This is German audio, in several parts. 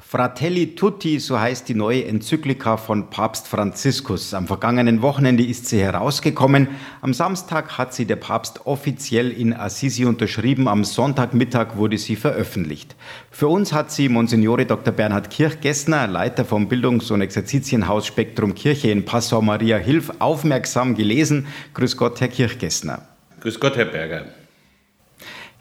Fratelli Tutti, so heißt die neue Enzyklika von Papst Franziskus. Am vergangenen Wochenende ist sie herausgekommen. Am Samstag hat sie der Papst offiziell in Assisi unterschrieben. Am Sonntagmittag wurde sie veröffentlicht. Für uns hat sie Monsignore Dr. Bernhard Kirchgessner, Leiter vom Bildungs- und Exerzitienhaus Spektrum Kirche in Passau Maria Hilf, aufmerksam gelesen. Grüß Gott, Herr Kirchgessner. Grüß Gott, Herr Berger.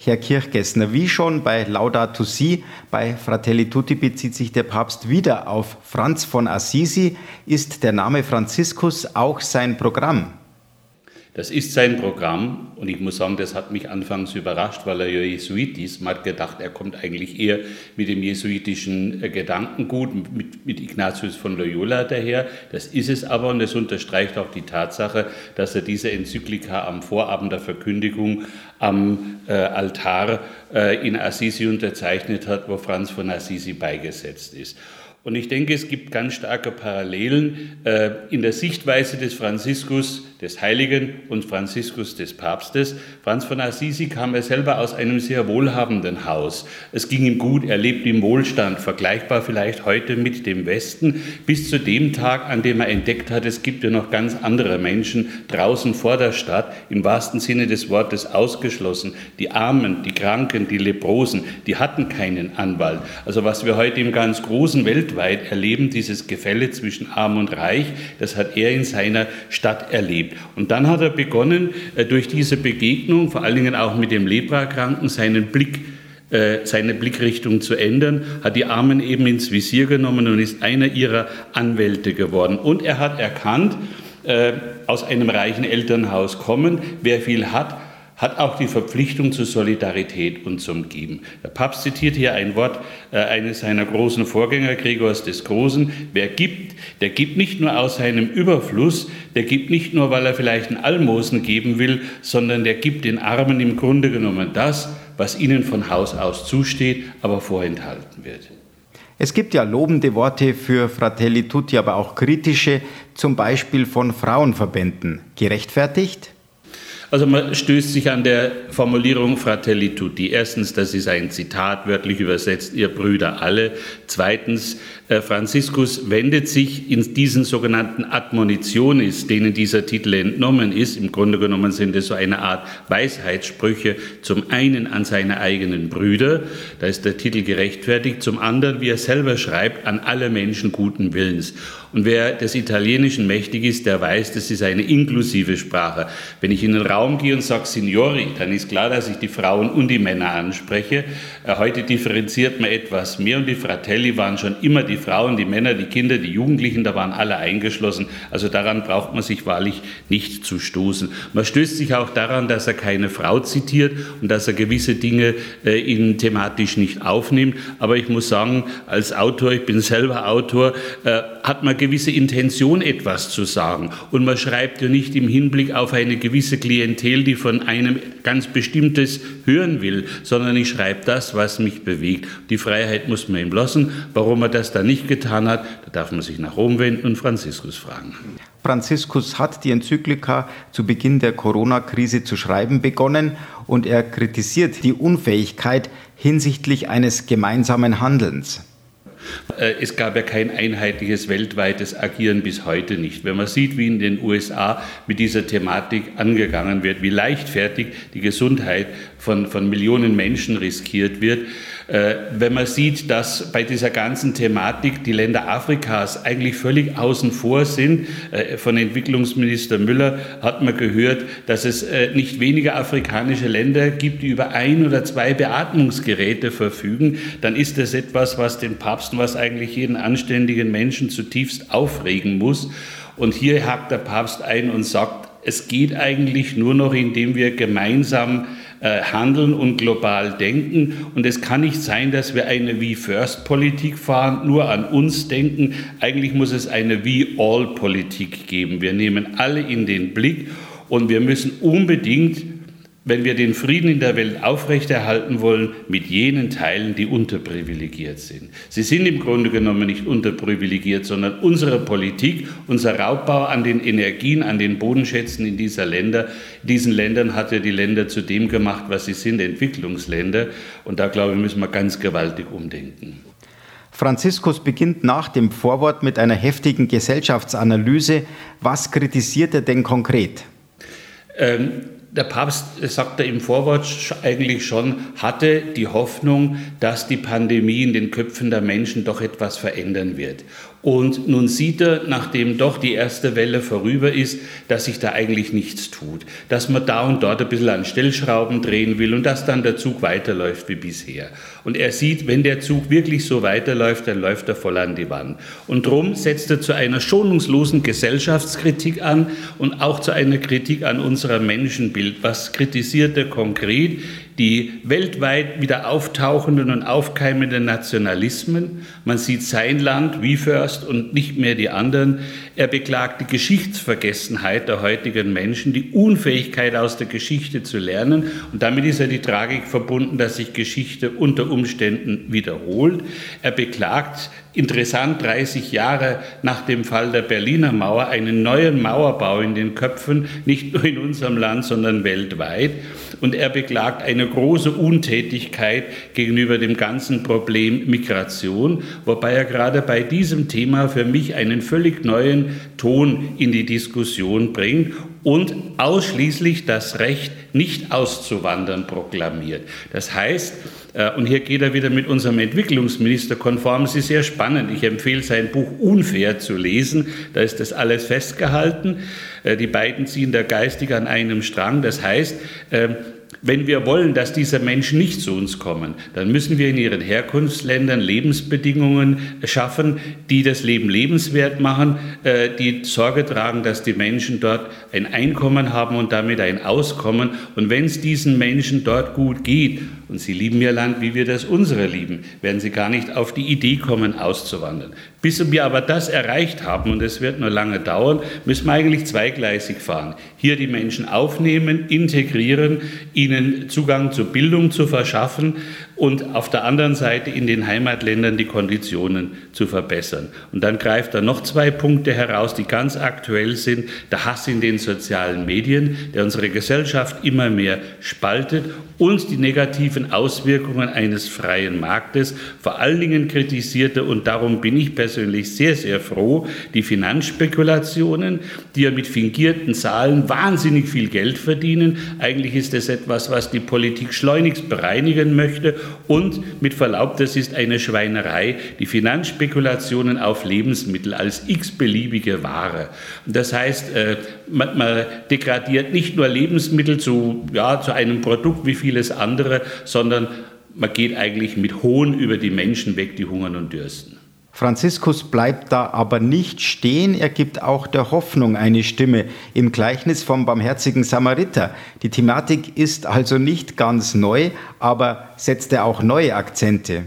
Herr Kirchgessner, wie schon bei Laudato Si, bei Fratelli Tutti bezieht sich der Papst wieder auf Franz von Assisi. Ist der Name Franziskus auch sein Programm? Das ist sein Programm und ich muss sagen, das hat mich anfangs überrascht, weil er ja Jesuit ist. Man hat gedacht, er kommt eigentlich eher mit dem jesuitischen äh, Gedankengut, mit, mit Ignatius von Loyola daher. Das ist es aber und das unterstreicht auch die Tatsache, dass er diese Enzyklika am Vorabend der Verkündigung am äh, Altar äh, in Assisi unterzeichnet hat, wo Franz von Assisi beigesetzt ist. Und ich denke, es gibt ganz starke Parallelen äh, in der Sichtweise des Franziskus, des Heiligen und Franziskus des Papstes. Franz von Assisi kam er selber aus einem sehr wohlhabenden Haus. Es ging ihm gut, er lebte im Wohlstand, vergleichbar vielleicht heute mit dem Westen, bis zu dem Tag, an dem er entdeckt hat, es gibt ja noch ganz andere Menschen draußen vor der Stadt, im wahrsten Sinne des Wortes ausgeschlossen. Die Armen, die Kranken, die Leprosen, die hatten keinen Anwalt. Also was wir heute im ganz großen Welt weltweit erleben, dieses Gefälle zwischen Arm und Reich. Das hat er in seiner Stadt erlebt. Und dann hat er begonnen, äh, durch diese Begegnung, vor allen Dingen auch mit dem Leprakranken, seinen Blick äh, seine Blickrichtung zu ändern, hat die Armen eben ins Visier genommen und ist einer ihrer Anwälte geworden. Und er hat erkannt, äh, aus einem reichen Elternhaus kommen, wer viel hat, hat auch die Verpflichtung zur Solidarität und zum Geben. Der Papst zitiert hier ein Wort äh, eines seiner großen Vorgänger, Gregors des Großen. Wer gibt, der gibt nicht nur aus seinem Überfluss, der gibt nicht nur, weil er vielleicht ein Almosen geben will, sondern der gibt den Armen im Grunde genommen das, was ihnen von Haus aus zusteht, aber vorenthalten wird. Es gibt ja lobende Worte für Fratelli Tutti, aber auch kritische, zum Beispiel von Frauenverbänden. Gerechtfertigt? Also man stößt sich an der Formulierung Fratelli tutti. Erstens, das ist ein Zitat, wörtlich übersetzt, ihr Brüder alle. Zweitens, äh, Franziskus wendet sich in diesen sogenannten Admonitionis, denen dieser Titel entnommen ist, im Grunde genommen sind es so eine Art Weisheitssprüche, zum einen an seine eigenen Brüder, da ist der Titel gerechtfertigt, zum anderen, wie er selber schreibt, an alle Menschen guten Willens. Und wer des Italienischen mächtig ist, der weiß, das ist eine inklusive Sprache. Wenn ich in den Raum gehe und sage Signori, dann ist klar, dass ich die Frauen und die Männer anspreche. Äh, heute differenziert man etwas mehr und die Fratelli waren schon immer die Frauen, die Männer, die Kinder, die Jugendlichen, da waren alle eingeschlossen. Also daran braucht man sich wahrlich nicht zu stoßen. Man stößt sich auch daran, dass er keine Frau zitiert und dass er gewisse Dinge äh, in thematisch nicht aufnimmt. Aber ich muss sagen, als Autor, ich bin selber Autor, äh, hat man gewisse Intention, etwas zu sagen. Und man schreibt ja nicht im Hinblick auf eine gewisse Klientel, die von einem ganz bestimmtes hören will, sondern ich schreibe das, was mich bewegt. Die Freiheit muss man ihm lassen. Warum er das dann nicht getan hat, da darf man sich nach Rom wenden und Franziskus fragen. Franziskus hat die Enzyklika zu Beginn der Corona-Krise zu schreiben begonnen und er kritisiert die Unfähigkeit hinsichtlich eines gemeinsamen Handelns. Äh, es gab ja kein einheitliches weltweites Agieren bis heute nicht. Wenn man sieht, wie in den USA mit dieser Thematik angegangen wird, wie leichtfertig die Gesundheit von, von Millionen Menschen riskiert wird, wenn man sieht, dass bei dieser ganzen Thematik die Länder Afrikas eigentlich völlig außen vor sind. Äh, von Entwicklungsminister Müller hat man gehört, dass es nicht weniger afrikanische Länder gibt, die über ein oder zwei Beatmungsgeräte verfügen, dann ist das etwas, was den Papst leisten, was eigentlich jeden anständigen Menschen zutiefst aufregen muss. Und hier hakt der Papst ein und sagt, es geht eigentlich nur noch, indem wir gemeinsam äh, handeln und global denken. Und es kann nicht sein, dass wir eine We-First-Politik fahren, nur an uns denken. Eigentlich muss es eine We-All-Politik geben. Wir nehmen alle in den Blick und wir müssen unbedingt wenn wir den Frieden in der Welt aufrechterhalten wollen, mit jenen Teilen, die unterprivilegiert sind. Sie sind im Grunde genommen nicht unterprivilegiert, sondern unsere Politik, unser Raubbau an den Energien, an den Bodenschätzen in dieser Länder, diesen Ländern hat ja die Länder zu dem gemacht, was sie sind, Entwicklungsländer. Und da glaube ich, müssen wir ganz gewaltig umdenken. Franziskus beginnt nach dem Vorwort mit einer heftigen Gesellschaftsanalyse. Was kritisiert er denn konkret? Ähm, der Papst, sagt er im Vorwort eigentlich schon, hatte die Hoffnung, dass die Pandemie in den Köpfen der Menschen doch etwas verändern wird. Und nun sieht er, nachdem doch die erste Welle vorüber ist, dass sich da eigentlich nichts tut. Dass man da und dort ein bisschen an Stellschrauben drehen will und dass dann der Zug weiterläuft wie bisher. Und er sieht, wenn der Zug wirklich so weiterläuft, dann läuft er voll an die Wand. Und drum setzt er zu einer schonungslosen Gesellschaftskritik an und auch zu einer Kritik an unserem Menschenbild. Was kritisiert er konkret? Die weltweit wieder auftauchenden und aufkeimenden Nationalismen. Man sieht sein Land, wie First und nicht mehr die anderen. Er beklagt die Geschichtsvergessenheit der heutigen Menschen, die Unfähigkeit aus der Geschichte zu lernen. Und damit ist er die Tragik verbunden, dass sich Geschichte unter Umständen wiederholt. Er beklagt interessant 30 Jahre nach dem Fall der Berliner Mauer einen neuen Mauerbau in den Köpfen, nicht nur in unserem Land, sondern weltweit. Und er beklagt eine große Untätigkeit gegenüber dem ganzen Problem Migration, wobei er gerade bei diesem Thema für mich einen völlig neuen Ton in die Diskussion bringt und ausschließlich das Recht, nicht auszuwandern, proklamiert. Das heißt, äh, und hier geht er wieder mit unserem Entwicklungsminister konform. Es ist sehr spannend. Ich empfehle sein Buch Unfair zu lesen. Da ist das alles festgehalten. Äh, die beiden ziehen da geistig an einem Strang. Das heißt, ähm, wenn wir wollen, dass diese Menschen nicht zu uns kommen, dann müssen wir in ihren Herkunftsländern Lebensbedingungen schaffen, die das Leben lebenswert machen, äh, die Sorge tragen, dass die Menschen dort ein Einkommen haben und damit ein Auskommen. Und wenn es diesen Menschen dort gut geht und sie lieben ihr Land, wie wir das unsere lieben, werden sie gar nicht auf die Idee kommen, auszuwandern. Bis wir aber das erreicht haben, und es wird nur lange dauern, müssen wir eigentlich zweigleisig fahren. Hier die Menschen aufnehmen, integrieren, ihnen Zugang zur Bildung zu verschaffen und auf der anderen Seite in den Heimatländern die Konditionen zu verbessern. Und dann greift er noch zwei Punkte heraus, die ganz aktuell sind. Der Hass in den sozialen Medien, der unsere Gesellschaft immer mehr spaltet und die negativen Auswirkungen eines freien Marktes, vor allen Dingen kritisierte, und darum bin ich persönlich sehr, sehr froh, die Finanzspekulationen, die ja mit fingierten Zahlen wahnsinnig viel Geld verdienen. Eigentlich ist es etwas, was die Politik schleunigst bereinigen möchte und mit Verlaub, das ist eine Schweinerei, die Finanzspekulationen auf Lebensmittel als x-beliebige Ware. Das heißt, äh, man, degradiert nicht nur Lebensmittel zu, ja, zu einem Produkt wie vieles andere, sondern man geht eigentlich mit Hohn über die Menschen weg, die hungern und dürsten. Franziskus bleibt da aber nicht stehen, er gibt auch der Hoffnung eine Stimme im Gleichnis vom barmherzigen Samariter. Die Thematik ist also nicht ganz neu, aber setzt er auch neue Akzente.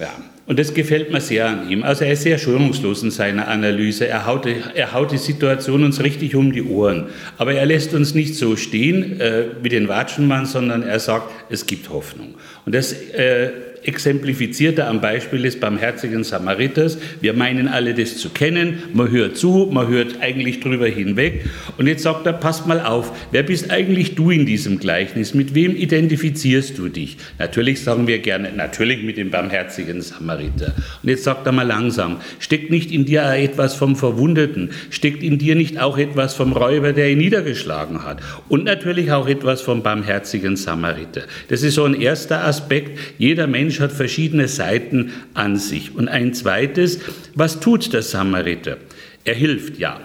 Ja, und das gefällt mir sehr an ihm. Also er ist sehr schonungslos in seiner Analyse. Er haut, er haut die Situation uns richtig um die Ohren. Aber er lässt uns nicht so stehen äh, wie den Watschenmann, sondern er sagt, es gibt Hoffnung. Und das äh, exemplifiziert er am Beispiel des barmherzigen Samariters. Wir meinen alle das zu kennen, man hört zu, man hört eigentlich drüber hinweg. Und jetzt sagt er, passt mal auf, wer bist eigentlich du in diesem Gleichnis? Mit wem identifizierst du dich? Natürlich sagen wir gerne, natürlich mit dem barmherzigen Samariter. Und jetzt sagt er mal langsam, steckt nicht in dir etwas vom Verwundeten? Steckt in dir nicht auch etwas vom Räuber, der ihn niedergeschlagen hat? Und natürlich auch etwas vom barmherzigen Samariter. Das ist so ein erster Aspekt. Jeder Mensch Mensch hat verschiedene Seiten an sich. Und ein zweites, was tut der Samariter? Er hilft, ja.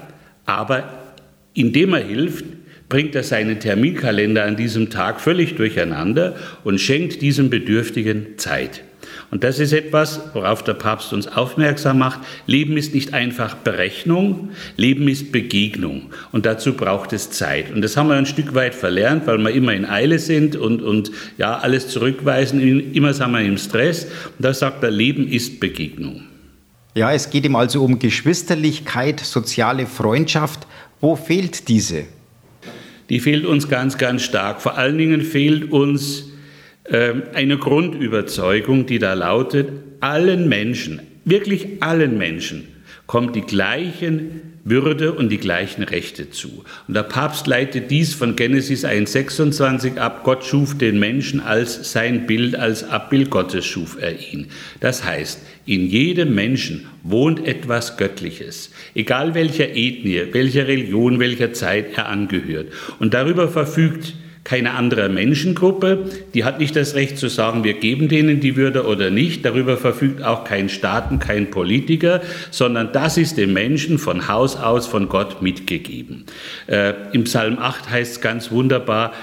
Aber indem er hilft, bringt er seinen Terminkalender an diesem Tag völlig durcheinander und schenkt diesem Bedürftigen Zeit. Und das ist etwas, worauf der Papst uns aufmerksam macht. Leben ist nicht einfach Berechnung, Leben ist Begegnung. Und dazu braucht es Zeit. Und das haben wir ein Stück weit verlernt, weil wir immer in Eile sind und, und ja, alles zurückweisen. Immer sind wir im Stress. Und da sagt er, Leben ist Begegnung. Ja, es geht ihm also um Geschwisterlichkeit, soziale Freundschaft. Wo fehlt diese? Die fehlt uns ganz, ganz stark. Vor allen Dingen fehlt uns eine Grundüberzeugung, die da lautet, allen Menschen, wirklich allen Menschen, kommt die gleichen würde und die gleichen Rechte zu. Und der Papst leitet dies von Genesis 1.26 ab. Gott schuf den Menschen als sein Bild, als Abbild Gottes schuf er ihn. Das heißt, in jedem Menschen wohnt etwas Göttliches, egal welcher Ethnie, welcher Religion, welcher Zeit er angehört. Und darüber verfügt keine andere Menschengruppe, die hat nicht das Recht zu sagen, wir geben denen die Würde oder nicht. Darüber verfügt auch kein Staaten, kein Politiker, sondern das ist dem Menschen von Haus aus von Gott mitgegeben. Äh, Im Psalm 8 heißt es ganz wunderbar,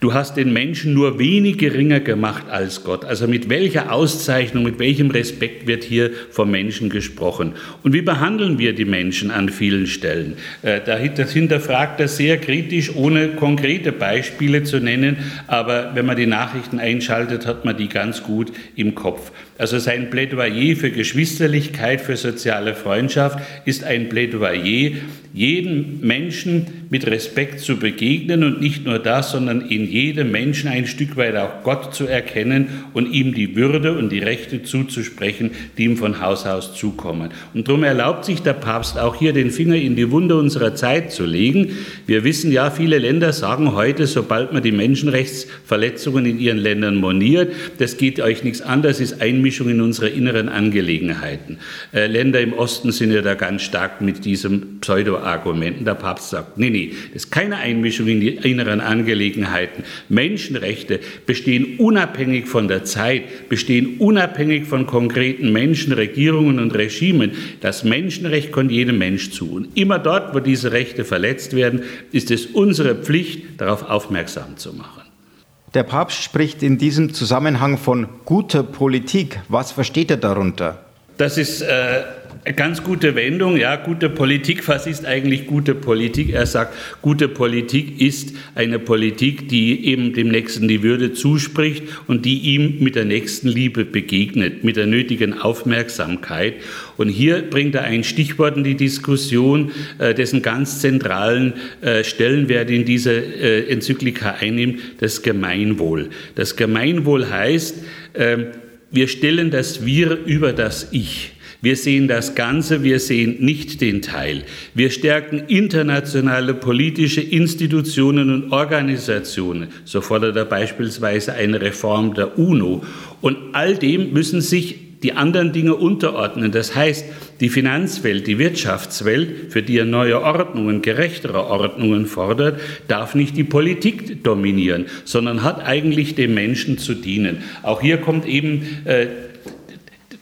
Du hast den Menschen nur wenig geringer gemacht als Gott. Also mit welcher Auszeichnung, mit welchem Respekt wird hier vom Menschen gesprochen? Und wie behandeln wir die Menschen an vielen Stellen? Äh, das hinterfragt er sehr kritisch, ohne konkrete Beispiele zu nennen. Aber wenn man die Nachrichten einschaltet, hat man die ganz gut im Kopf. Also sein Plädoyer für Geschwisterlichkeit, für soziale Freundschaft ist ein Plädoyer, jedem Menschen mit Respekt zu begegnen und nicht nur das, sondern in jedem Menschen ein Stück weit auch Gott zu erkennen und ihm die Würde und die Rechte zuzusprechen, die ihm von Haus aus zukommen. Und darum erlaubt sich der Papst auch hier den Finger in die Wunde unserer Zeit zu legen. Wir wissen ja, viele Länder sagen heute, sobald man die Menschenrechtsverletzungen in ihren Ländern moniert, das geht euch nichts an, das ist Einmischung in unsere inneren Angelegenheiten. Äh, Länder im Osten sind ja da ganz stark mit diesem Pseudo-Argumenten. Der Papst sagt, nee, nee, das ist keine Einmischung in die inneren Angelegenheiten. Menschenrechte bestehen unabhängig von der Zeit, bestehen unabhängig von konkreten Menschen, Regierungen und Regimen. Das Menschenrecht kommt jedem Mensch zu. Und immer dort, wo diese Rechte verletzt werden, ist es unsere Pflicht, darauf aufmerksam zu machen. Der Papst spricht in diesem Zusammenhang von guter Politik. Was versteht er darunter? Das ist äh, ganz gute Wendung, ja, gute Politik. Was ist eigentlich gute Politik? Er sagt, gute Politik ist eine Politik, die eben dem Nächsten die Würde zuspricht und die ihm mit der nächsten Liebe begegnet, mit der nötigen Aufmerksamkeit. Und hier bringt er ein Stichwort in die Diskussion, äh, dessen ganz zentralen äh, Stellenwert in diese äh, Enzyklika einnimmt, das Gemeinwohl. Das Gemeinwohl heißt, äh, wir stellen das Wir über das Ich. Wir sehen das Ganze, wir sehen nicht den Teil. Wir stärken internationale politische Institutionen und Organisationen. So fordert er beispielsweise eine Reform der UNO. Und all dem müssen sich die anderen Dinge unterordnen. Das heißt, die Finanzwelt, die Wirtschaftswelt, für die er neue Ordnungen, gerechtere Ordnungen fordert, darf nicht die Politik dominieren, sondern hat eigentlich dem Menschen zu dienen. Auch hier kommt eben äh,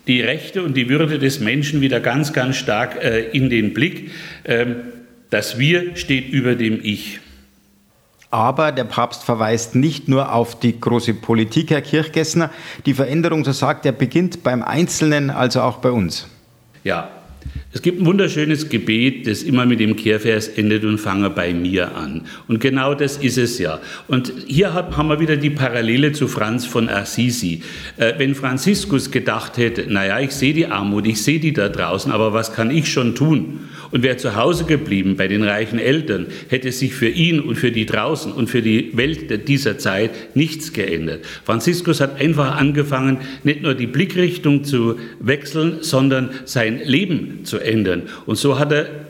die Rechte und die Würde des Menschen wieder ganz, ganz stark äh, in den Blick. Ähm, das Wir steht über dem Ich. Aber der Papst verweist nicht nur auf die große Politik, Herr Kirchgessner. Die Veränderung, so sagt er, beginnt beim Einzelnen, also auch bei uns. Ja, es gibt ein wunderschönes Gebet, das immer mit dem Kehrvers endet und fange bei mir an. Und genau das ist es ja. Und hier haben wir wieder die Parallele zu Franz von Assisi. Äh, wenn Franziskus gedacht hätte, naja, ich sehe die Armut, ich sehe die da draußen, aber was kann ich schon tun? Und wäre zu Hause geblieben bei den reichen Eltern, hätte sich für ihn und für die draußen und für die Welt dieser Zeit nichts geändert. Franziskus hat einfach angefangen, nicht nur die Blickrichtung zu wechseln, sondern sein Leben zu ändern. Und so hat er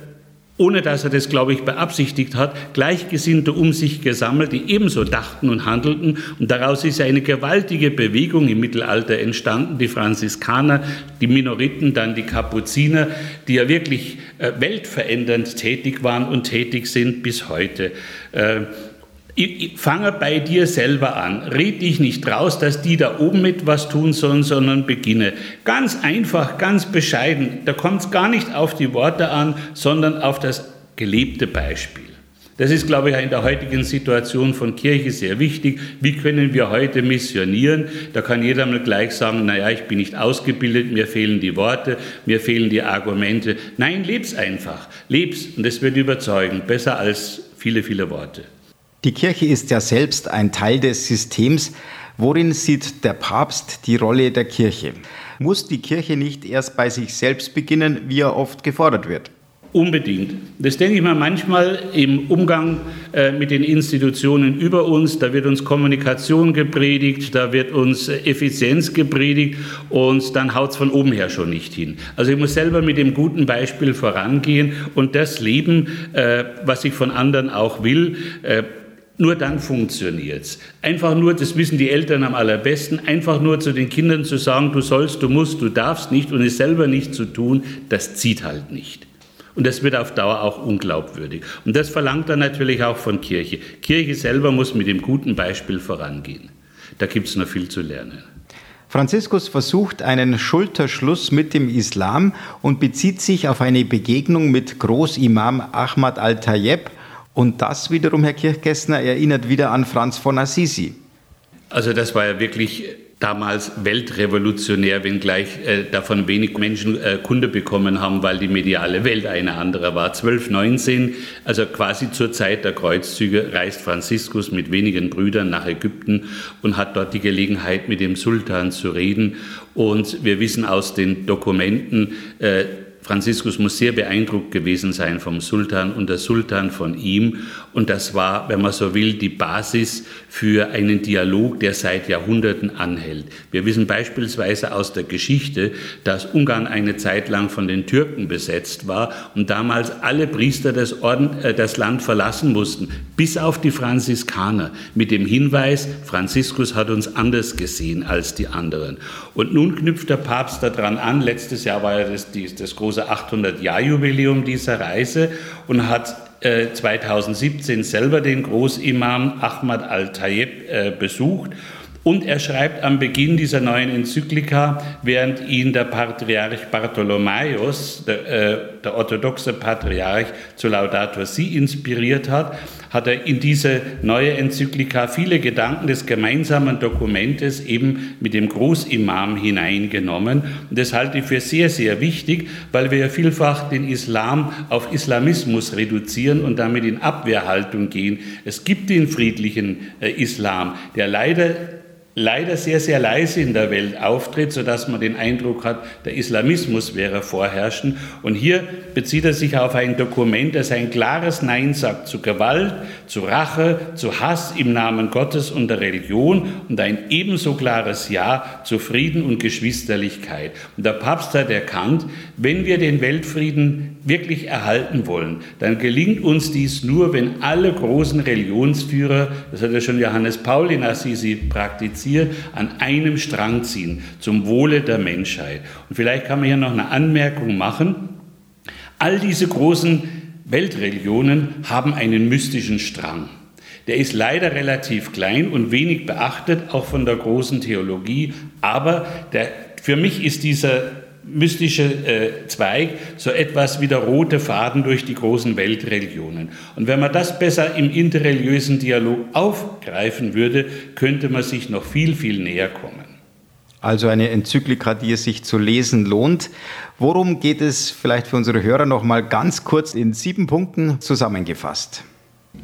ohne dass er das, glaube ich, beabsichtigt hat, Gleichgesinnte um sich gesammelt, die ebenso dachten und handelten. Und daraus ist eine gewaltige Bewegung im Mittelalter entstanden, die Franziskaner, die Minoriten, dann die Kapuziner, die ja wirklich äh, weltverändernd tätig waren und tätig sind bis heute. Fange bei dir selber an. Red dich nicht raus, dass die da oben mit was tun sollen, sondern beginne. Ganz einfach, ganz bescheiden. Da kommt es gar nicht auf die Worte an, sondern auf das gelebte Beispiel. Das ist, glaube ich, in der heutigen Situation von Kirche sehr wichtig. Wie können wir heute missionieren? Da kann jeder mal gleich sagen, naja, ich bin nicht ausgebildet, mir fehlen die Worte, mir fehlen die Argumente. Nein, leb's einfach. Leb's und es wird überzeugen. Besser als viele, viele Worte. Die Kirche ist ja selbst ein Teil des Systems. Worin sieht der Papst die Rolle der Kirche? Muss die Kirche nicht erst bei sich selbst beginnen, wie er oft gefordert wird? Unbedingt. Das denke ich mir manchmal im Umgang äh, mit den Institutionen über uns. Da wird uns Kommunikation gepredigt, da wird uns Effizienz gepredigt und dann haut es von oben her schon nicht hin. Also ich muss selber mit dem guten Beispiel vorangehen und das leben, äh, was ich von anderen auch will. Äh, nur dann funktioniert es. Einfach nur, das wissen die Eltern am allerbesten, einfach nur zu den Kindern zu sagen, du sollst, du musst, du darfst nicht und es selber nicht zu tun, das zieht halt nicht. Und das wird auf Dauer auch unglaubwürdig. Und das verlangt dann natürlich auch von Kirche. Kirche selber muss mit dem guten Beispiel vorangehen. Da gibt es noch viel zu lernen. Franziskus versucht einen Schulterschluss mit dem Islam und bezieht sich auf eine Begegnung mit Großimam Ahmad al-Tayyib. Und das wiederum, Herr Kirchgessner, erinnert wieder an Franz von Assisi. Also das war ja wirklich damals weltrevolutionär, wenngleich äh, davon wenig Menschen äh, Kunde bekommen haben, weil die mediale Welt eine andere war. 1219, also quasi zur Zeit der Kreuzzüge, reist Franziskus mit wenigen Brüdern nach Ägypten und hat dort die Gelegenheit, mit dem Sultan zu reden. Und wir wissen aus den Dokumenten, äh, Franziskus muss sehr beeindruckt gewesen sein vom Sultan und der Sultan von ihm. Und das war, wenn man so will, die Basis für einen Dialog, der seit Jahrhunderten anhält. Wir wissen beispielsweise aus der Geschichte, dass Ungarn eine Zeit lang von den Türken besetzt war und damals alle Priester das, Orden, äh, das Land verlassen mussten, bis auf die Franziskaner, mit dem Hinweis, Franziskus hat uns anders gesehen als die anderen. Und nun knüpft der Papst daran an, letztes Jahr war ja das, das große 800-Jahr-Jubiläum dieser Reise und hat 2017 äh, selber den Großimam Ahmad al-Tayyib äh, besucht. Und er schreibt am Beginn dieser neuen Enzyklika, während ihn der Patriarch Bartholomäus, der, äh, der orthodoxe Patriarch zu Laudato Si inspiriert hat, hat er in diese neue Enzyklika viele Gedanken des gemeinsamen Dokumentes eben mit dem Großimam hineingenommen. Und das halte ich für sehr, sehr wichtig, weil wir ja vielfach den Islam auf Islamismus reduzieren und damit in Abwehrhaltung gehen. Es gibt den friedlichen äh, Islam, der leider leider sehr, sehr leise in der Welt auftritt, sodass man den Eindruck hat, der Islamismus wäre vorherrschend. Und hier bezieht er sich auf ein Dokument, das ein klares Nein sagt zu Gewalt, zu Rache, zu Hass im Namen Gottes und der Religion und ein ebenso klares Ja zu Frieden und Geschwisterlichkeit. Und der Papst hat erkannt, wenn wir den Weltfrieden wirklich erhalten wollen, dann gelingt uns dies nur, wenn alle großen Religionsführer, das hat ja schon Johannes Paul in Assisi praktiziert, an einem Strang ziehen, zum Wohle der Menschheit. Und vielleicht kann man hier noch eine Anmerkung machen. All diese großen Weltreligionen haben einen mystischen Strang. Der ist leider relativ klein und wenig beachtet, auch von der großen Theologie. Aber der, für mich ist dieser mystische äh, Zweig, so etwas wie der rote Faden durch die großen Weltreligionen. Und wenn man das besser im interreligiösen Dialog aufgreifen würde, könnte man sich noch viel, viel näher kommen. Also eine Enzyklika, die es sich zu lesen lohnt. Worum geht es vielleicht für unsere Hörer noch mal ganz kurz in sieben Punkten zusammengefasst?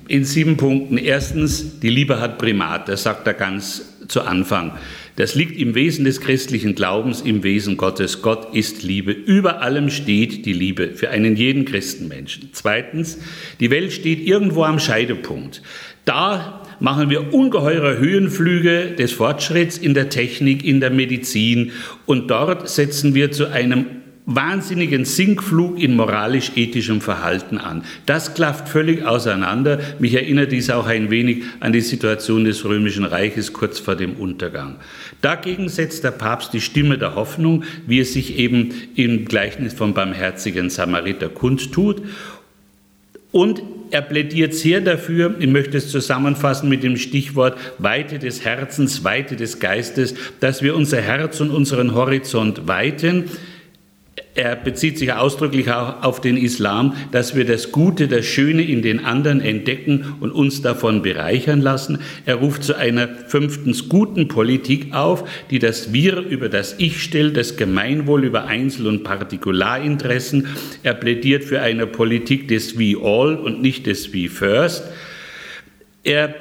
In sieben Punkten. Erstens, die Liebe hat Primat. Das sagt er ganz zu Anfang. Das liegt im Wesen des christlichen Glaubens, im Wesen Gottes. Gott ist Liebe. Über allem steht die Liebe für einen jeden Christenmenschen. Zweitens, die Welt steht irgendwo am Scheidepunkt. Da machen wir ungeheure Höhenflüge des Fortschritts in der Technik, in der Medizin und dort setzen wir zu einem wahnsinnigen Sinkflug in moralisch-ethischem Verhalten an. Das klafft völlig auseinander. Mich erinnert dies auch ein wenig an die Situation des Römischen Reiches kurz vor dem Untergang. Dagegen setzt der Papst die Stimme der Hoffnung, wie es sich eben im Gleichnis vom barmherzigen Samariter kundtut. Und er plädiert sehr dafür, ich möchte es zusammenfassen mit dem Stichwort Weite des Herzens, Weite des Geistes, dass wir unser Herz und unseren Horizont weiten, er bezieht sich ausdrücklich auch auf den Islam, dass wir das Gute, das Schöne in den anderen entdecken und uns davon bereichern lassen. Er ruft zu einer fünftens guten Politik auf, die das Wir über das Ich stellt, das Gemeinwohl über Einzel- und Partikularinteressen. Er plädiert für eine Politik des We All und nicht des We First. Er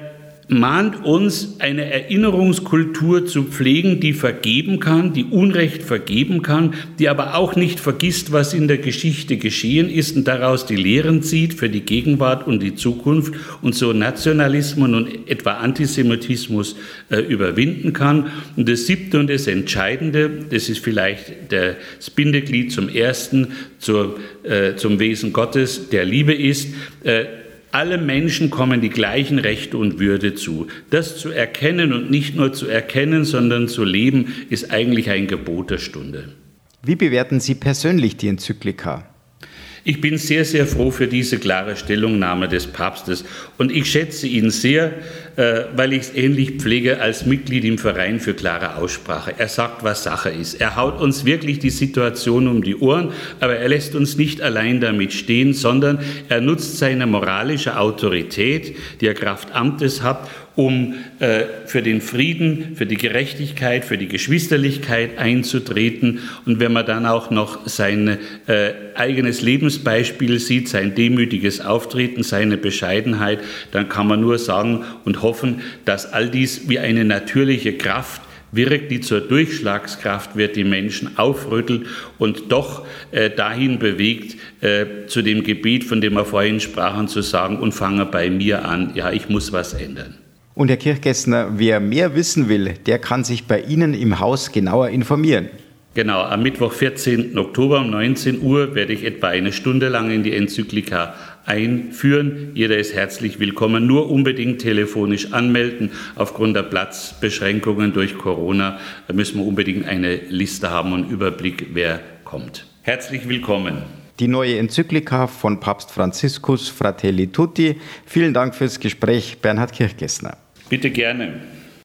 mahnt uns, eine Erinnerungskultur zu pflegen, die vergeben kann, die Unrecht vergeben kann, die aber auch nicht vergisst, was in der Geschichte geschehen ist und daraus die Lehren zieht für die Gegenwart und die Zukunft und so Nationalismus und etwa Antisemitismus äh, überwinden kann. Und das siebte und das Entscheidende, das ist vielleicht das Bindeglied zum ersten, zur, äh, zum Wesen Gottes, der Liebe ist, äh, alle Menschen kommen die gleichen Rechte und Würde zu. Das zu erkennen und nicht nur zu erkennen, sondern zu leben, ist eigentlich ein Gebot der Stunde. Wie bewerten Sie persönlich die Enzyklika? Ich bin sehr, sehr froh für diese klare Stellungnahme des Papstes und ich schätze ihn sehr, äh, weil ich es ähnlich pflege als Mitglied im Verein für klare Aussprache. Er sagt, was Sache ist. Er haut uns wirklich die Situation um die Ohren, aber er lässt uns nicht allein damit stehen, sondern er nutzt seine moralische Autorität, die er Kraft Amtes hat, um äh, für den Frieden, für die Gerechtigkeit, für die Geschwisterlichkeit einzutreten. Und wenn man dann auch noch sein äh, eigenes Lebensbeispiel sieht, sein demütiges Auftreten, seine Bescheidenheit, dann kann man nur sagen und hoffen, dass all dies wie eine natürliche Kraft wirkt, die zur Durchschlagskraft wird, die Menschen aufrüttelt und doch äh, dahin bewegt, äh, zu dem Gebet, von dem wir vorhin sprachen, zu sagen, und fange bei mir an, ja, ich muss was ändern. Und Herr Kirchgessner, wer mehr wissen will, der kann sich bei Ihnen im Haus genauer informieren. Genau, am Mittwoch, 14. Oktober um 19 Uhr werde ich etwa eine Stunde lang in die Enzyklika einführen. Jeder ist herzlich willkommen. Nur unbedingt telefonisch anmelden. Aufgrund der Platzbeschränkungen durch Corona müssen wir unbedingt eine Liste haben und Überblick, wer kommt. Herzlich willkommen. Die neue Enzyklika von Papst Franziskus Fratelli Tutti. Vielen Dank fürs Gespräch, Bernhard Kirchgessner. Bitte gerne.